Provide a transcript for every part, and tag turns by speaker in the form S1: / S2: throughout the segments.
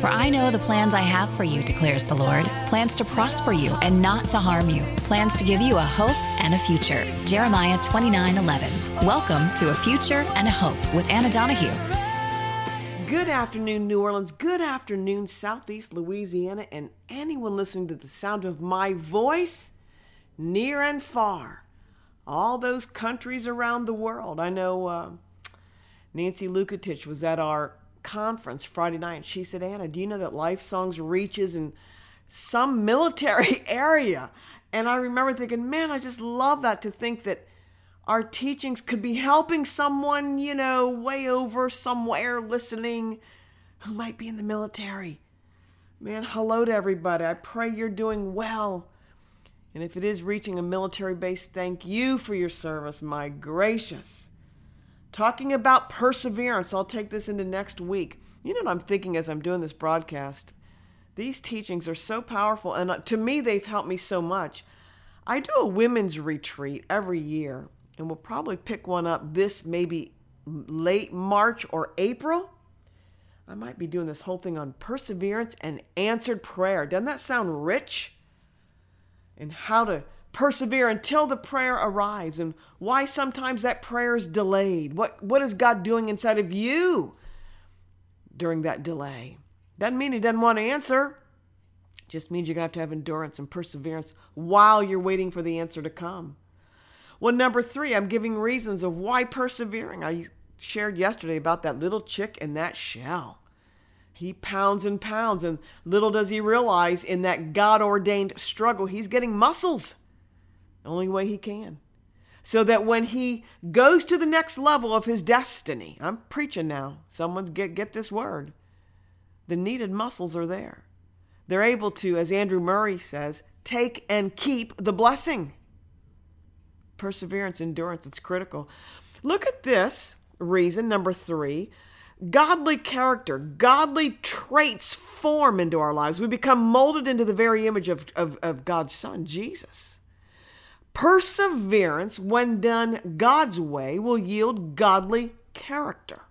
S1: For I know the plans I have for you, declares the Lord plans to prosper you and not to harm you, plans to give you a hope and a future. Jeremiah 29 11. Welcome to A Future and a Hope with Anna Donahue.
S2: Good afternoon, New Orleans. Good afternoon, Southeast Louisiana, and anyone listening to the sound of my voice, near and far. All those countries around the world. I know uh, Nancy Lukatich was at our conference Friday night. She said, Anna, do you know that Life Songs reaches in some military area? And I remember thinking, man, I just love that to think that our teachings could be helping someone, you know, way over somewhere listening who might be in the military. Man, hello to everybody. I pray you're doing well. And if it is reaching a military base, thank you for your service, my gracious. Talking about perseverance, I'll take this into next week. You know what I'm thinking as I'm doing this broadcast? These teachings are so powerful, and uh, to me, they've helped me so much. I do a women's retreat every year, and we'll probably pick one up this maybe late March or April. I might be doing this whole thing on perseverance and answered prayer. Doesn't that sound rich? And how to persevere until the prayer arrives and why sometimes that prayer is delayed. What, what is God doing inside of you during that delay? Doesn't mean He doesn't want to answer. Just means you're going to have to have endurance and perseverance while you're waiting for the answer to come. Well, number three, I'm giving reasons of why persevering. I shared yesterday about that little chick in that shell. He pounds and pounds, and little does he realize in that God ordained struggle, he's getting muscles only way he can. So that when he goes to the next level of his destiny, I'm preaching now. Someone's get get this word. The needed muscles are there. They're able to, as Andrew Murray says, take and keep the blessing. Perseverance, endurance, it's critical. Look at this reason, number three. Godly character, godly traits form into our lives. We become molded into the very image of, of, of God's Son, Jesus. Perseverance, when done God's way, will yield godly character.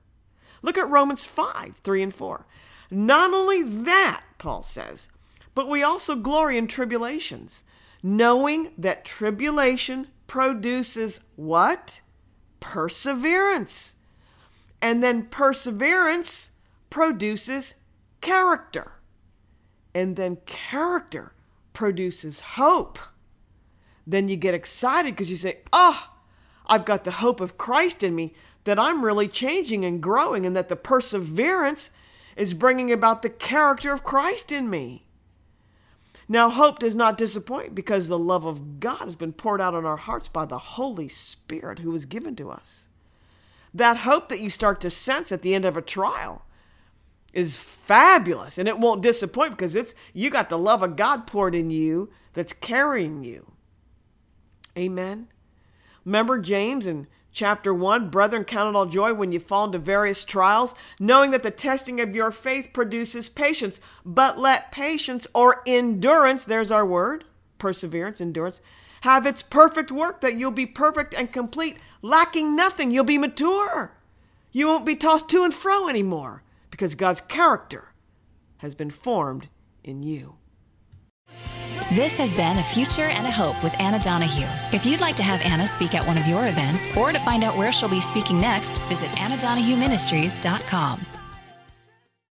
S2: Look at Romans 5 3 and 4. Not only that, Paul says, but we also glory in tribulations, knowing that tribulation produces what? Perseverance. And then perseverance produces character. And then character produces hope then you get excited because you say, Oh, I've got the hope of Christ in me, that I'm really changing and growing, and that the perseverance is bringing about the character of Christ in me. Now, hope does not disappoint because the love of God has been poured out on our hearts by the Holy Spirit who was given to us. That hope that you start to sense at the end of a trial is fabulous and it won't disappoint because it's you got the love of God poured in you that's carrying you. Amen. Remember James in chapter 1 Brethren, count it all joy when you fall into various trials, knowing that the testing of your faith produces patience. But let patience or endurance, there's our word, perseverance, endurance, have its perfect work, that you'll be perfect and complete, lacking nothing. You'll be mature. You won't be tossed to and fro anymore because God's character has been formed in you.
S1: This has been A Future and a Hope with Anna Donahue. If you'd like to have Anna speak at one of your events or to find out where she'll be speaking next, visit AnnaDonahueMinistries.com.